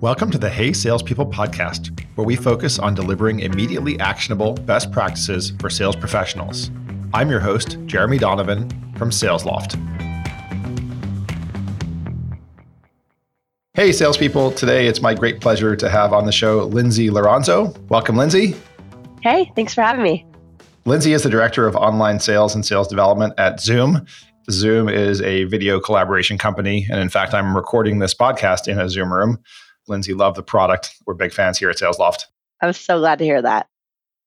Welcome to the Hey Salespeople podcast, where we focus on delivering immediately actionable best practices for sales professionals. I'm your host, Jeremy Donovan from SalesLoft. Hey, salespeople. Today it's my great pleasure to have on the show Lindsey Liranzo. Welcome, Lindsey. Hey, thanks for having me. Lindsey is the director of online sales and sales development at Zoom. Zoom is a video collaboration company. And in fact, I'm recording this podcast in a Zoom room. Lindsey loved the product. We're big fans here at SalesLoft. I'm so glad to hear that.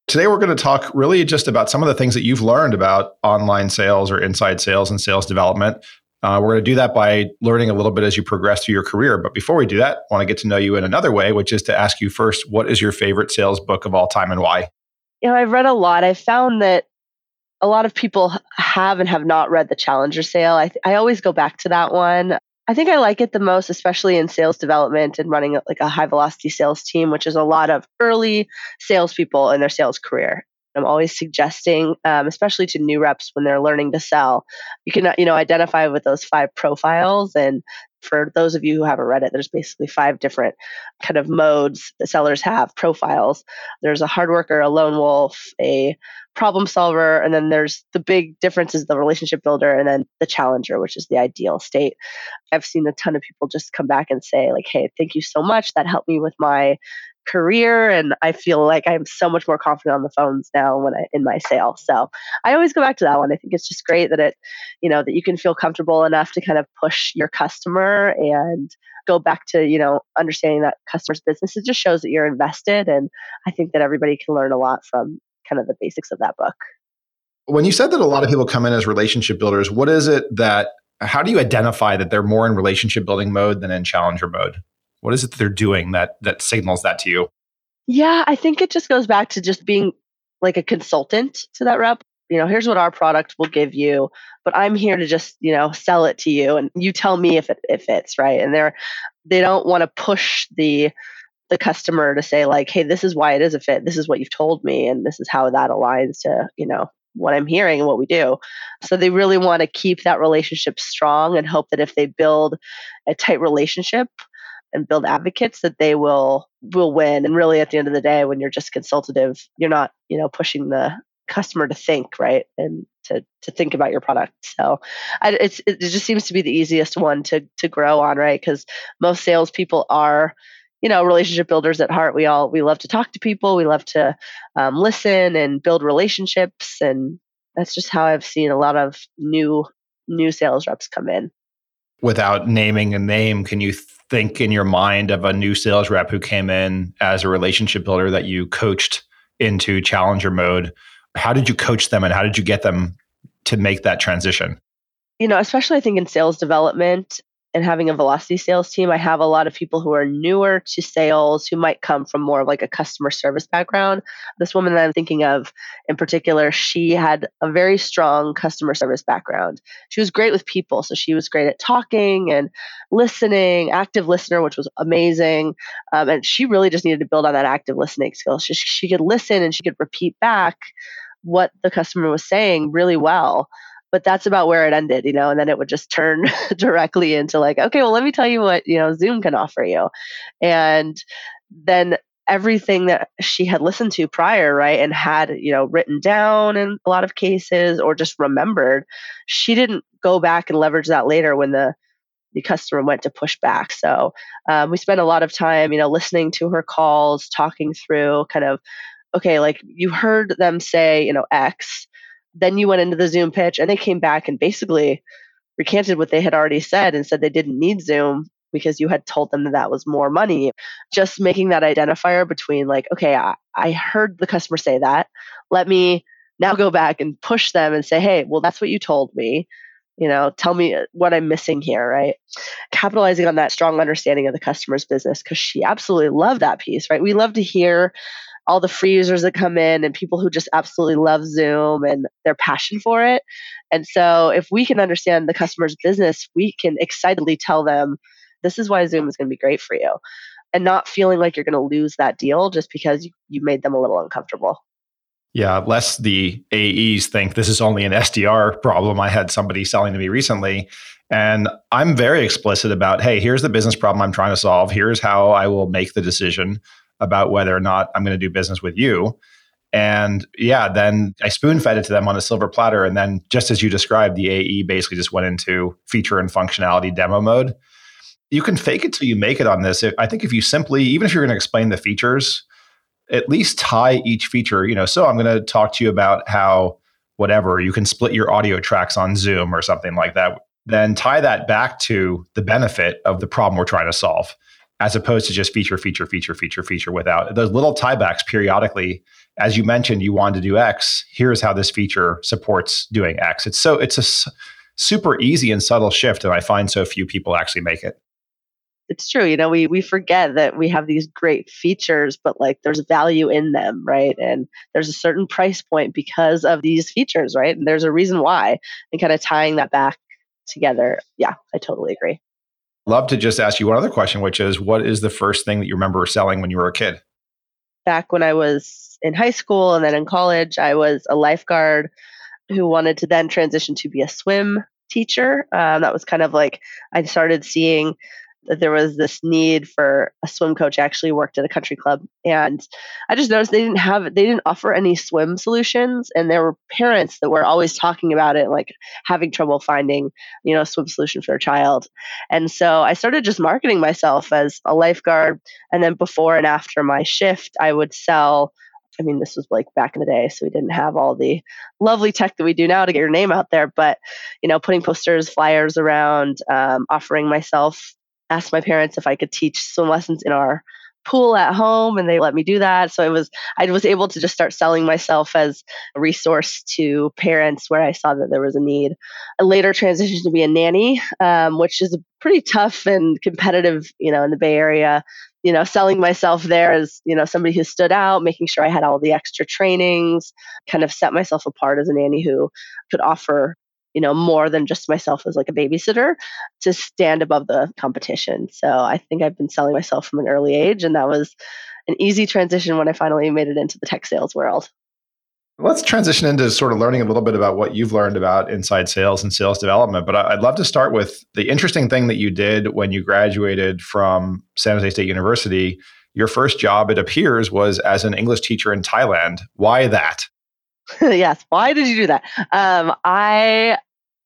Today, we're going to talk really just about some of the things that you've learned about online sales or inside sales and sales development. Uh, we're going to do that by learning a little bit as you progress through your career. But before we do that, I want to get to know you in another way, which is to ask you first, what is your favorite sales book of all time and why? You know, I've read a lot. I've found that a lot of people have and have not read the Challenger Sale. I, th- I always go back to that one. I think I like it the most, especially in sales development and running like a high velocity sales team, which is a lot of early salespeople in their sales career. I'm always suggesting, um, especially to new reps when they're learning to sell, you can you know identify with those five profiles. And for those of you who haven't read it, there's basically five different kind of modes that sellers have profiles. There's a hard worker, a lone wolf, a problem solver, and then there's the big difference is the relationship builder, and then the challenger, which is the ideal state. I've seen a ton of people just come back and say like, "Hey, thank you so much. That helped me with my career and I feel like I'm so much more confident on the phones now when I in my sale. So I always go back to that one. I think it's just great that it, you know, that you can feel comfortable enough to kind of push your customer and go back to, you know, understanding that customer's business. It just shows that you're invested and I think that everybody can learn a lot from kind of the basics of that book. When you said that a lot of people come in as relationship builders, what is it that how do you identify that they're more in relationship building mode than in challenger mode? What is it that they're doing that that signals that to you? Yeah, I think it just goes back to just being like a consultant to that rep. You know, here's what our product will give you, but I'm here to just, you know, sell it to you and you tell me if it, it fits, right? And they're they don't want to push the the customer to say like, "Hey, this is why it is a fit. This is what you've told me and this is how that aligns to, you know, what I'm hearing and what we do. So they really want to keep that relationship strong and hope that if they build a tight relationship and build advocates that they will will win and really at the end of the day when you're just consultative you're not you know pushing the customer to think right and to to think about your product. So I, it's it just seems to be the easiest one to to grow on right because most salespeople are you know relationship builders at heart. We all we love to talk to people we love to um, listen and build relationships and that's just how i've seen a lot of new new sales reps come in without naming a name can you think in your mind of a new sales rep who came in as a relationship builder that you coached into challenger mode? How did you coach them and how did you get them to make that transition? You know, especially I think in sales development, and having a velocity sales team, I have a lot of people who are newer to sales who might come from more of like a customer service background. This woman that I'm thinking of in particular, she had a very strong customer service background. She was great with people. So she was great at talking and listening, active listener, which was amazing. Um, and she really just needed to build on that active listening skill. She, she could listen and she could repeat back what the customer was saying really well but that's about where it ended, you know, and then it would just turn directly into like, okay, well, let me tell you what, you know, Zoom can offer you. And then everything that she had listened to prior, right, and had, you know, written down in a lot of cases or just remembered, she didn't go back and leverage that later when the the customer went to push back. So um, we spent a lot of time, you know, listening to her calls, talking through kind of, okay, like you heard them say, you know, X then you went into the Zoom pitch and they came back and basically recanted what they had already said and said they didn't need Zoom because you had told them that that was more money. Just making that identifier between, like, okay, I, I heard the customer say that. Let me now go back and push them and say, hey, well, that's what you told me. You know, tell me uh, what I'm missing here, right? Capitalizing on that strong understanding of the customer's business because she absolutely loved that piece, right? We love to hear all the free users that come in and people who just absolutely love Zoom and their passion for it. And so if we can understand the customer's business, we can excitedly tell them this is why Zoom is going to be great for you and not feeling like you're going to lose that deal just because you, made them a little uncomfortable. Yeah, lest the AEs think this is only an SDR problem. I had somebody selling to me recently And I'm very explicit about, hey, here's the business problem I'm trying to solve. Here's how I will make the decision about whether or not I'm going to do business with you. And yeah, then I spoon fed it to them on a silver platter. And then, just as you described, the AE basically just went into feature and functionality demo mode. You can fake it till you make it on this. I think if you simply, even if you're going to explain the features, at least tie each feature, you know, so I'm going to talk to you about how whatever you can split your audio tracks on Zoom or something like that. Then tie that back to the benefit of the problem we're trying to solve as opposed to just feature, feature, feature, feature, feature without those little tiebacks periodically. As you mentioned, you wanted to do X. Here's how this feature supports doing X. It's so it's a super easy and subtle shift, and I find so few people actually make it. It's true, you know, we we forget that we have these great features, but like there's value in them, right? And there's a certain price point because of these features, right? And there's a reason why. And kind of tying that back together, yeah, I totally agree. Love to just ask you one other question, which is what is the first thing that you remember selling when you were a kid? Back when I was in high school and then in college, I was a lifeguard who wanted to then transition to be a swim teacher. Um, that was kind of like I started seeing that there was this need for a swim coach. I actually worked at a country club and I just noticed they didn't have they didn't offer any swim solutions and there were parents that were always talking about it like having trouble finding, you know, a swim solution for their child. And so I started just marketing myself as a lifeguard and then before and after my shift I would sell I mean, this was like back in the day, so we didn't have all the lovely tech that we do now to get your name out there. But you know, putting posters, flyers around, um, offering myself asked my parents if I could teach swim lessons in our pool at home and they let me do that. So it was i was able to just start selling myself as a resource to parents where i saw that there was a need. I later transitioned to be a nanny um, which is pretty tough and competitive you know in the bay area. You know selling myself there as you know somebody who stood out making sure i had all the extra trainings kind of set myself apart as a nanny who could offer you know more than just myself as like a babysitter to stand above the competition so i think i've been selling myself from an early age and that was an easy transition when i finally made it into the tech sales world Let's transition into sort of learning a little bit about what you've learned about inside sales and sales development. But I'd love to start with the interesting thing that you did when you graduated from San Jose State University. Your first job, it appears, was as an English teacher in Thailand. Why that? yes. Why did you do that? Um, I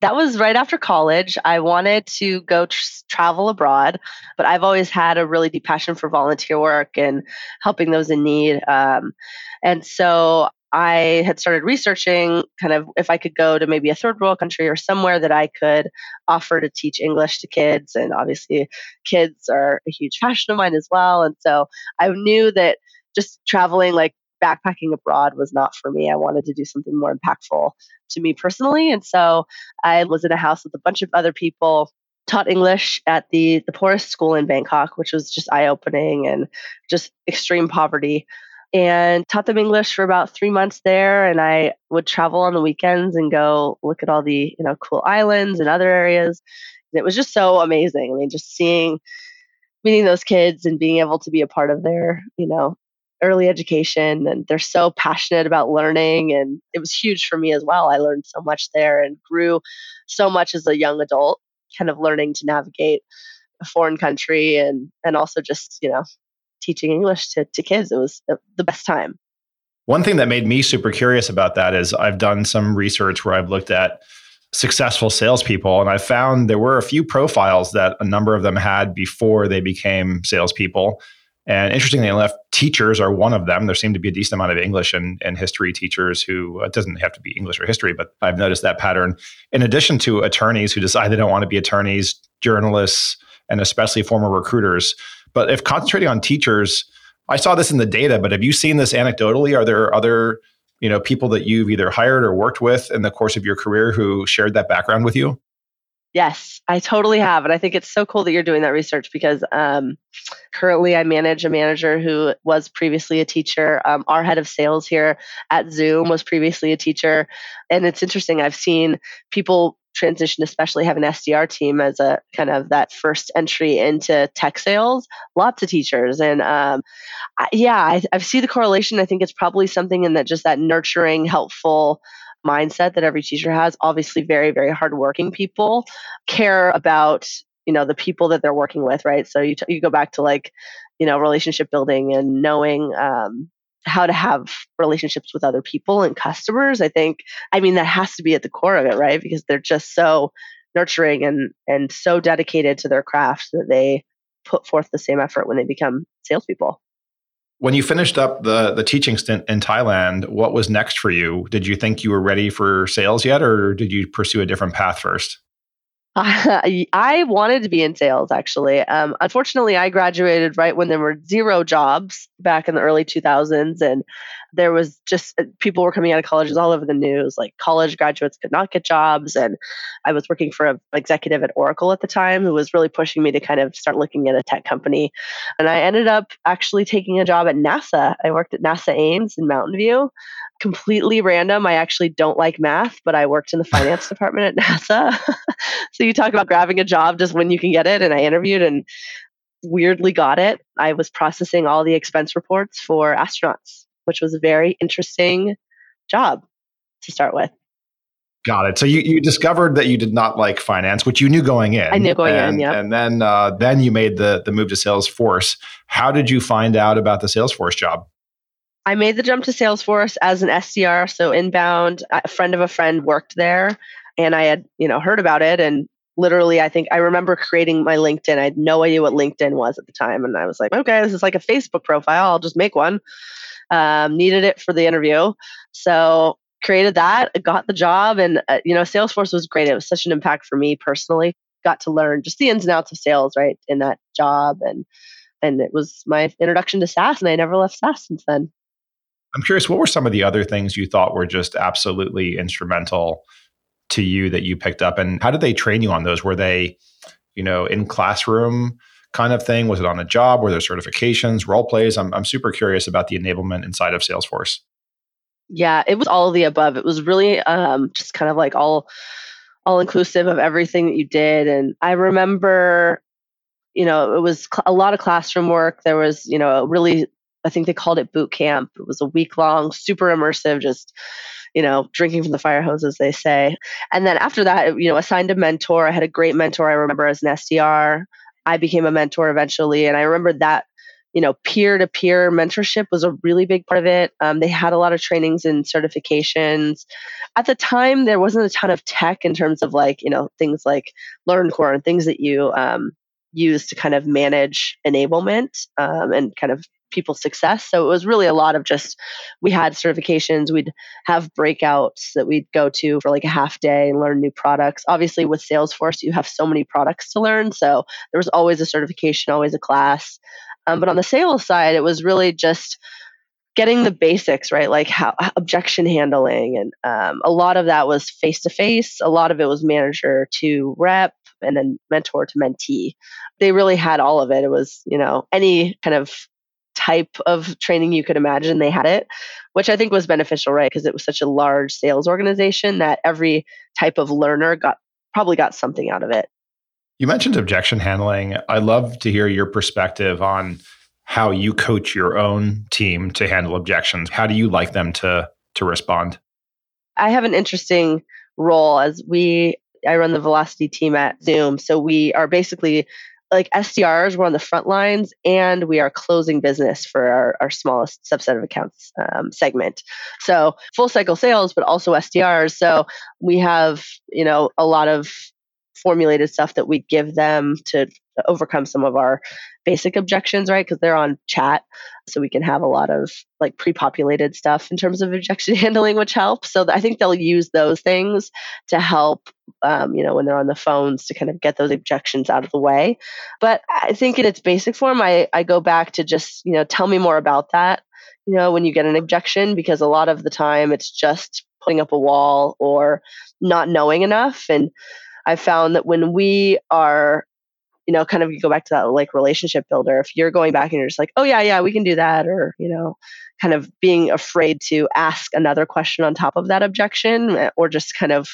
that was right after college. I wanted to go tr- travel abroad, but I've always had a really deep passion for volunteer work and helping those in need. Um, and so I had started researching kind of if I could go to maybe a third world country or somewhere that I could offer to teach English to kids. And obviously, kids are a huge passion of mine as well. And so I knew that just traveling like backpacking abroad was not for me. I wanted to do something more impactful to me personally. And so I was in a house with a bunch of other people, taught English at the, the poorest school in Bangkok, which was just eye opening and just extreme poverty. And taught them English for about three months there. And I would travel on the weekends and go look at all the, you know, cool islands and other areas. And it was just so amazing. I mean, just seeing meeting those kids and being able to be a part of their, you know, early education and they're so passionate about learning and it was huge for me as well i learned so much there and grew so much as a young adult kind of learning to navigate a foreign country and and also just you know teaching english to, to kids it was the best time one thing that made me super curious about that is i've done some research where i've looked at successful salespeople. And I found there were a few profiles that a number of them had before they became salespeople. And interestingly enough, teachers are one of them. There seem to be a decent amount of English and, and history teachers who, uh, it doesn't have to be English or history, but I've noticed that pattern. In addition to attorneys who decide they don't want to be attorneys, journalists, and especially former recruiters. But if concentrating on teachers, I saw this in the data, but have you seen this anecdotally? Are there other you know people that you've either hired or worked with in the course of your career who shared that background with you? Yes, I totally have. And I think it's so cool that you're doing that research because um, currently I manage a manager who was previously a teacher. Um, our head of sales here at Zoom was previously a teacher. And it's interesting, I've seen people transition, especially have an SDR team as a kind of that first entry into tech sales. Lots of teachers, and um, I, yeah, I, I see the correlation. I think it's probably something in that just that nurturing, helpful mindset that every teacher has. Obviously, very, very hardworking people care about you know the people that they're working with, right? So you t- you go back to like you know relationship building and knowing um, how to have relationships with other people and customers. I think I mean that has to be at the core of it, right? Because they're just so nurturing and and so dedicated to their craft that they put forth the same effort when they become salespeople. When you finished up the the teaching stint in Thailand, what was next for you? Did you think you were ready for sales yet, or did you pursue a different path first? I wanted to be in sales actually. Um, unfortunately, I graduated right when there were zero jobs back in the early 2000s, and there was just uh, people were coming out of colleges all over the news. Like college graduates could not get jobs, and I was working for an executive at Oracle at the time who was really pushing me to kind of start looking at a tech company. And I ended up actually taking a job at NASA. I worked at NASA Ames in Mountain View, completely random. I actually don't like math, but I worked in the finance department at NASA. so you talk about grabbing a job just when you can get it. And I interviewed and weirdly got it. I was processing all the expense reports for astronauts, which was a very interesting job to start with. Got it. So you, you discovered that you did not like finance, which you knew going in. I knew going and, in, yeah. And then uh, then you made the the move to Salesforce. How did you find out about the Salesforce job? I made the jump to Salesforce as an SDR, so inbound. A friend of a friend worked there, and I had you know heard about it and literally i think i remember creating my linkedin i had no idea what linkedin was at the time and i was like okay this is like a facebook profile i'll just make one um, needed it for the interview so created that got the job and uh, you know salesforce was great it was such an impact for me personally got to learn just the ins and outs of sales right in that job and and it was my introduction to SaaS, and I never left SaaS since then. I'm curious, what were some of the other things you thought were just absolutely instrumental to you that you picked up? And how did they train you on those? Were they, you know, in classroom kind of thing? Was it on a job? Were there certifications, role plays? I'm, I'm super curious about the enablement inside of Salesforce. Yeah, it was all of the above. It was really um, just kind of like all all inclusive of everything that you did. And I remember, you know, it was cl- a lot of classroom work. There was, you know, really I think they called it boot camp. It was a week long, super immersive, just you know, drinking from the fire hose, as they say. And then after that, you know, assigned a mentor. I had a great mentor. I remember as an SDR. I became a mentor eventually, and I remember that you know peer to peer mentorship was a really big part of it. Um, they had a lot of trainings and certifications. At the time there wasn't a ton of tech in terms of like you know things like LearnCore and things that you um, use to kind of manage enablement um, and kind of people's success. So it was really a lot of just we had certifications, we'd have breakouts that we'd go to for like a half day and learn new products. Obviously, with Salesforce, you have so many products to learn. So there was always a certification, always a class. Um, but on the sales side, it was really just getting the basics right like how objection handling and um, a lot of that was face to face a lot of it was manager to rep and then mentor to mentee they really had all of it it was you know any kind of type of training you could imagine they had it which i think was beneficial right because it was such a large sales organization that every type of learner got probably got something out of it. You mentioned objection handling. I'd love to hear your perspective on how you coach your own team to handle objections. How do you like them to to respond? I have an interesting role as we I run the velocity team at Zoom. So we are basically like SDRs, we're on the front lines and we are closing business for our, our smallest subset of accounts um, segment. So full cycle sales, but also SDRs. So we have, you know, a lot of formulated stuff that we give them to overcome some of our basic objections, right? Because they're on chat. So we can have a lot of like pre populated stuff in terms of objection handling, which helps. So I think they'll use those things to help, um, you know, when they're on the phones to kind of get those objections out of the way. But I think in its basic form, I, I go back to just, you know, tell me more about that, you know, when you get an objection, because a lot of the time it's just putting up a wall or not knowing enough. And I found that when we are you know, kind of you go back to that like relationship builder. If you're going back and you're just like, oh, yeah, yeah, we can do that, or, you know, kind of being afraid to ask another question on top of that objection, eh, or just kind of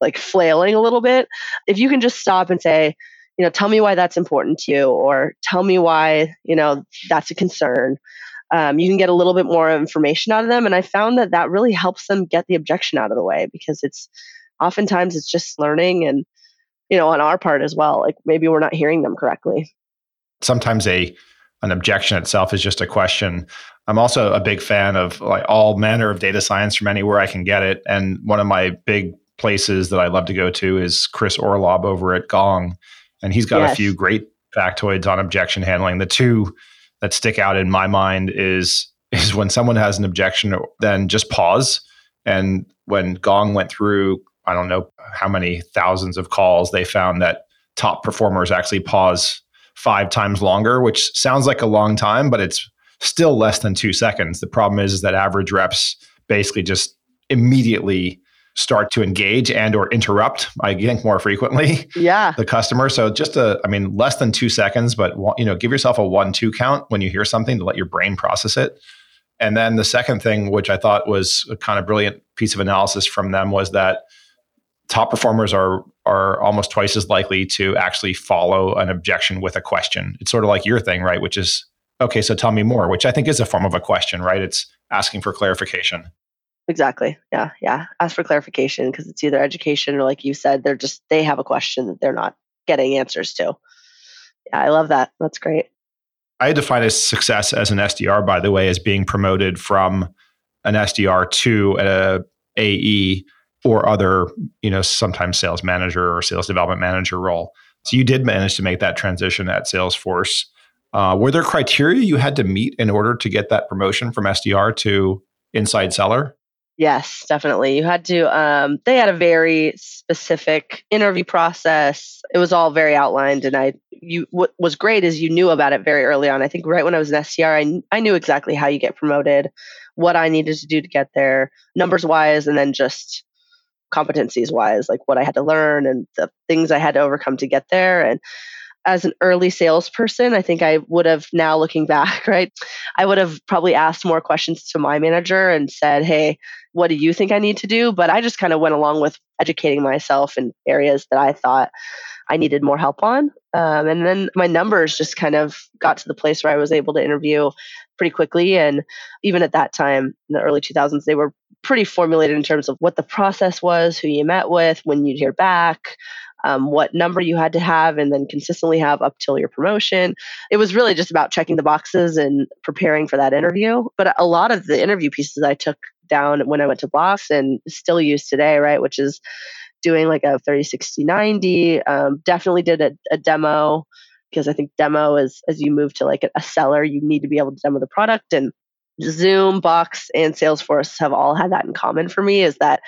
like flailing a little bit, if you can just stop and say, you know, tell me why that's important to you, or tell me why, you know, that's a concern. um, you can get a little bit more information out of them. And I found that that really helps them get the objection out of the way because it's oftentimes it's just learning and, you know, on our part as well. Like maybe we're not hearing them correctly. Sometimes a an objection itself is just a question. I'm also a big fan of like all manner of data science from anywhere I can get it. And one of my big places that I love to go to is Chris Orlob over at Gong. And he's got yes. a few great factoids on objection handling. The two that stick out in my mind is is when someone has an objection, then just pause. And when Gong went through, I don't know how many thousands of calls, they found that top performers actually pause five times longer, which sounds like a long time, but it's still less than two seconds. The problem is, is that average reps basically just immediately start to engage and or interrupt i think more frequently yeah. the customer. So just a i mean less than two seconds but you know give yourself a one two count when you hear something to let your brain process it. And then the second thing which i thought was a kind of brilliant piece of analysis from them was that top performers are are almost twice as likely to actually follow an objection with a question it's sort of like your thing right which is okay so tell me more which i think is a form of a question right it's asking for clarification Exactly. Yeah. Yeah. Ask for clarification because it's either education or, like you said, they're just, they have a question that they're not getting answers to. Yeah. I love that. That's great. I define as success as an SDR, by the way, as being promoted from an SDR to a AE or other, you know, sometimes sales manager or sales development manager role. So you did manage to make that transition at Salesforce. Uh, were there criteria you had to meet in order to get that promotion from SDR to inside seller? Yes, definitely. You had to. Um, they had a very specific interview process. It was all very outlined, and I. You what was great is you knew about it very early on. I think right when I was an SDR, I I knew exactly how you get promoted, what I needed to do to get there, numbers wise, and then just competencies wise, like what I had to learn and the things I had to overcome to get there. And as an early salesperson, I think I would have now looking back, right? I would have probably asked more questions to my manager and said, Hey, what do you think I need to do? But I just kind of went along with educating myself in areas that I thought I needed more help on. Um, and then my numbers just kind of got to the place where I was able to interview pretty quickly. And even at that time, in the early 2000s, they were pretty formulated in terms of what the process was, who you met with, when you'd hear back, um, what number you had to have and then consistently have up till your promotion. It was really just about checking the boxes and preparing for that interview. But a lot of the interview pieces I took down when I went to Box and still use today, right? Which is doing like a 30, 60, 90. Um, definitely did a, a demo because I think demo is as you move to like a seller, you need to be able to demo the product and Zoom, Box, and Salesforce have all had that in common for me is that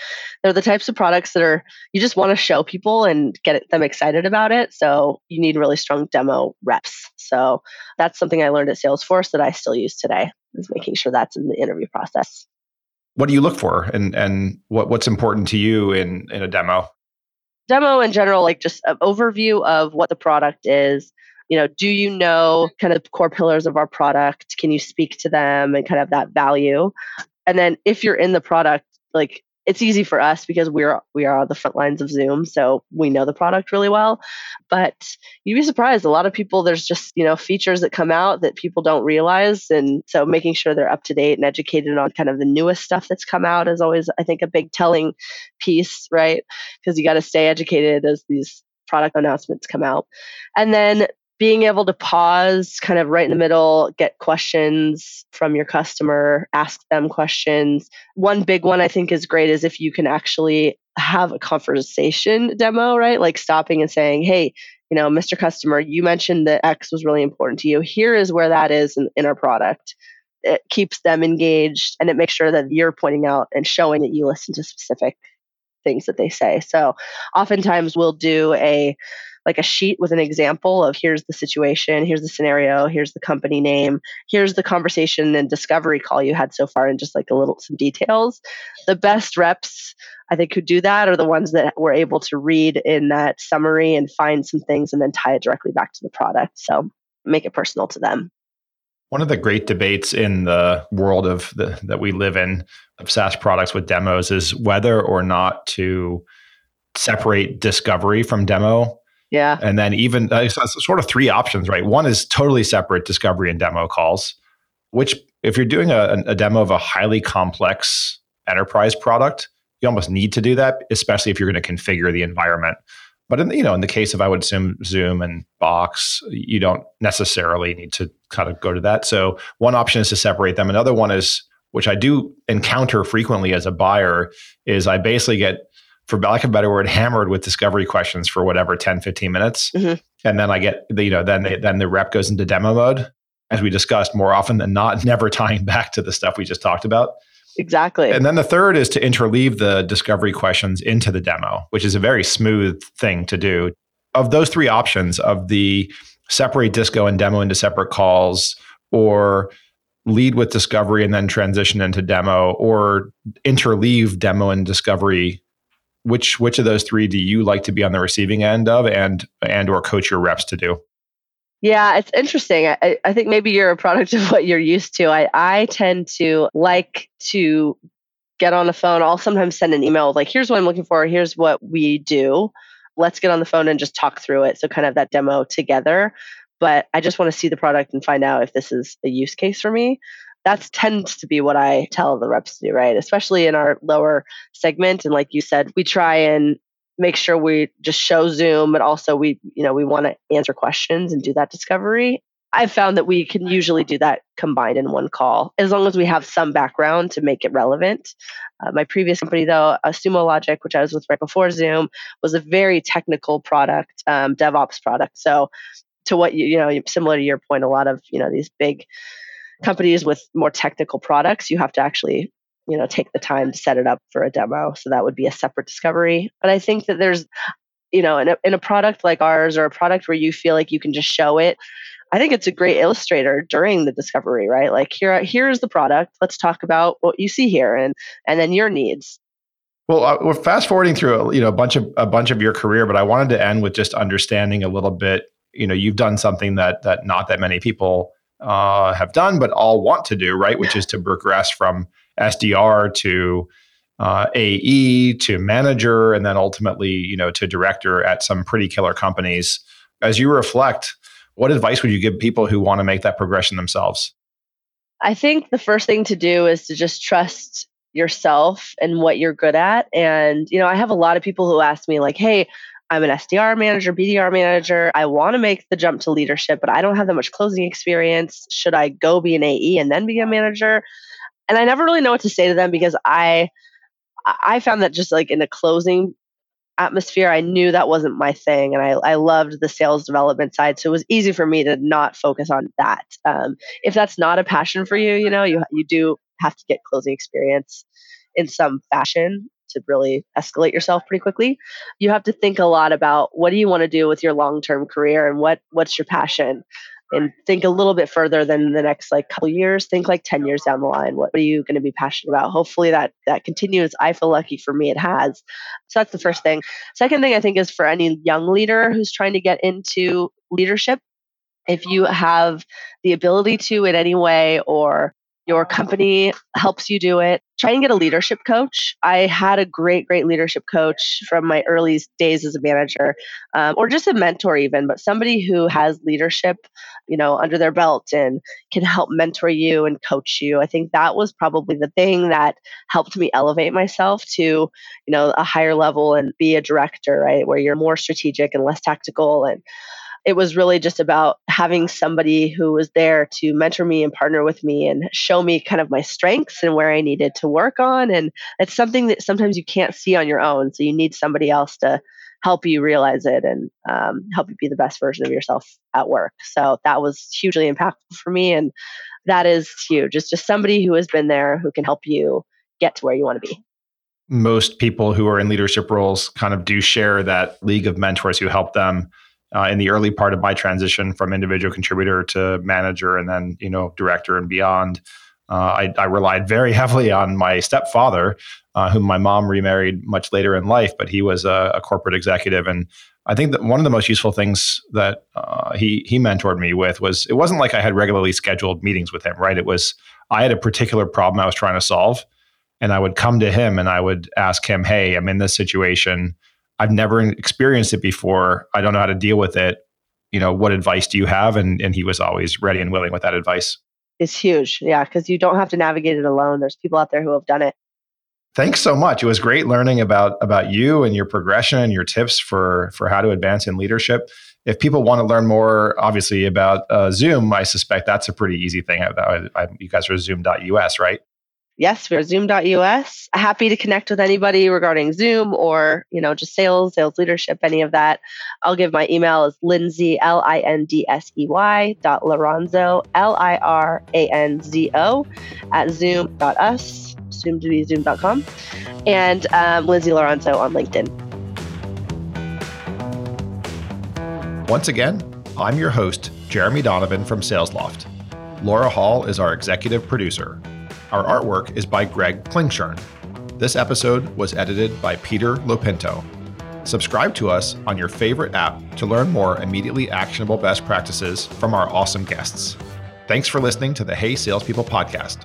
they're the types of products that are you just want to show people and get them excited about it. So you need really strong demo reps. So that's something I learned at Salesforce that I still use today is making sure that's in the interview process. What do you look for and and what, what's important to you in in a demo? Demo in general, like just an overview of what the product is, you know do you know mm-hmm. kind of core pillars of our product? Can you speak to them and kind of that value? And then if you're in the product like it's easy for us because we're we are on the front lines of zoom so we know the product really well. But you'd be surprised a lot of people there's just you know features that come out that people don't realize and so making sure they're up to date and educated on kind of the newest stuff that's come out is always i think a big telling piece right? Because you got to stay educated as these product announcements come out. And then being able to pause kind of right in the middle, get questions from your customer, ask them questions. One big one I think is great is if you can actually have a conversation demo, right? Like stopping and saying, hey, you know, Mr. Customer, you mentioned that X was really important to you. Here is where that is in, in our product. It keeps them engaged and it makes sure that you're pointing out and showing that you listen to specific things that they say. So oftentimes we'll do a like a sheet with an example of here's the situation, here's the scenario, here's the company name, here's the conversation and discovery call you had so far, and just like a little some details. The best reps, I think, who do that are the ones that were able to read in that summary and find some things and then tie it directly back to the product. So make it personal to them. One of the great debates in the world of the, that we live in of SaaS products with demos is whether or not to separate discovery from demo yeah. And then even uh, sort of three options, right? One is totally separate discovery and demo calls. which if you're doing a, a demo of a highly complex enterprise product, you almost need to do that, especially if you're going to configure the environment. But in you know, in the case of I would assume Zoom and Box, you don't necessarily need to kind of go to that. So one option is to separate them. Another one is, which I do encounter frequently as a buyer, is I basically get, for lack of a better word, hammered with discovery questions for whatever 10, 15 minutes. Mm-hmm. And then I get, the, you know, then they, then the rep goes into demo mode, as we discussed more often than not, never tying back to the stuff we just talked about. Exactly. And then the third is to interleave the discovery questions into the demo, which is a very smooth thing to do. Of those three options, of the separate disco and demo into separate calls, or lead with discovery and then transition into demo, or interleave demo and discovery, which which of those three do you like to be on the receiving end of and and or coach your reps to do? Yeah, it's interesting. I, I think maybe you're a product of what you're used to. I, I tend to like to get on the phone. I'll sometimes send an email like, here's what I'm looking for, here's what we do. Let's get on the phone and just talk through it. So, kind of that demo together. But I just want to see the product and find out if this is a use case for me. That tends to be what I tell the reps to do, right? Especially in our lower segment. And like you said, we try and make sure we just show Zoom, but also we, you know, we want to answer questions and do that discovery. I've found that we can usually do that combined in one call as long as we have some background to make it relevant. Uh, my previous company, though, uh, Sumo Logic, which I was with right before Zoom, was a very technical product, um, DevOps product. So, to what you, you know, similar to your point, a lot of you know these big companies with more technical products, you have to actually you know take the time to set it up for a demo. So that would be a separate discovery. But i think that there's you know in a, in a product like ours or a product where you feel like you can just show it i think it's a great illustrator during the discovery right? Like here here's the product. Let's talk about what you see here and and then your needs. Well, uh, we're fast forwarding through a, you know a bunch of a bunch of your career, but I wanted to end with just understanding a little bit. You know, you've done something that that not that many people uh, have done, but all want to do, right? Which is to progress from SDR to uh, AE to manager, and then ultimately, you know, to director at some pretty killer companies. As you reflect, what advice would you give people who want to make that progression themselves? I think the first thing to do is to just trust yourself and what you're good at. And, you know, I have a lot of people who ask me, like, hey, I'm an SDR manager, BDR manager. I want to make the jump to leadership, but I don't have that much closing experience. Should I go be an AE and then be a manager? and I never really know what to say to them because I I found that just like in a closing atmosphere, I knew that wasn't my thing, and I I loved the sales development side, so it was easy for me to not focus on that. Um, if that's not a passion for you, you know, you you do have to get closing experience in some fashion to really escalate yourself pretty quickly. You have to think a lot about what do you want to do with your long term career and what what's your passion? And think a little bit further than the next like couple years think like 10 years down the line what are you going to be passionate about? Hopefully that that continues. I feel lucky for me it has. So that's the first thing. Second thing i think is for any young leader who's trying to get into leadership if you have the ability to in any way or your company helps you do it. Try and get a leadership coach. I had a great, great leadership coach from my early days as a manager, um, or just a mentor, even, but somebody who has leadership, you know, under their belt and can help mentor you and coach you. I think that was probably the thing that helped me elevate myself to, you know, a higher level and be a director, right, where you're more strategic and less tactical and it was really just about having somebody who was there to mentor me and partner with me and show me kind of my strengths and where I needed to work on. And it's something that sometimes you can't see on your own. So you need somebody else to help you realize it and um, help you be the best version of yourself at work. So that was hugely impactful for me. And that is huge. It's just somebody who has been there who can help you get to where you want to be most people who are in leadership roles kind of do share that league of mentors who help them uh, in the early part of my transition from individual contributor to manager and then you know director and beyond uh, I, I, relied very heavily on my stepfather uh, whom my mom remarried much later in life but he was a, a, corporate executive. And i think that one of the most useful things that uh, he he mentored me with was it wasn't like i had regularly scheduled meetings with him right? It was i had a particular problem i was trying to solve and i would come to him and i would ask him hey i'm in this situation I've never experienced it before. I don't know how to deal with it. You know, what advice do you have? And and he was always ready and willing with that advice. It's huge. Yeah, because you don't have to navigate it alone. There's people out there who have done it. Thanks so much. It was great learning about about you and your progression and your tips for for how to advance in leadership. If people want to learn more, obviously about uh, Zoom, I suspect that's a pretty easy thing. I, I, you guys are Zoom.us, right? Yes, we're zoom.us. Happy to connect with anybody regarding Zoom or, you know, just sales, sales leadership, any of that. I'll give my email is Lindsey, L I N D S E Y dot Liranzo, L I R A N Z O at zoom.us, soon to be zoom.com, and um, Lindsey Liranzo on LinkedIn. Once again, I'm your host, Jeremy Donovan from SalesLoft. Laura Hall is our executive producer. Our artwork is by Greg Klingshern. This episode was edited by Peter Lopinto. Subscribe to us on your favorite app to learn more immediately actionable best practices from our awesome guests. Thanks for listening to the Hey Salespeople podcast.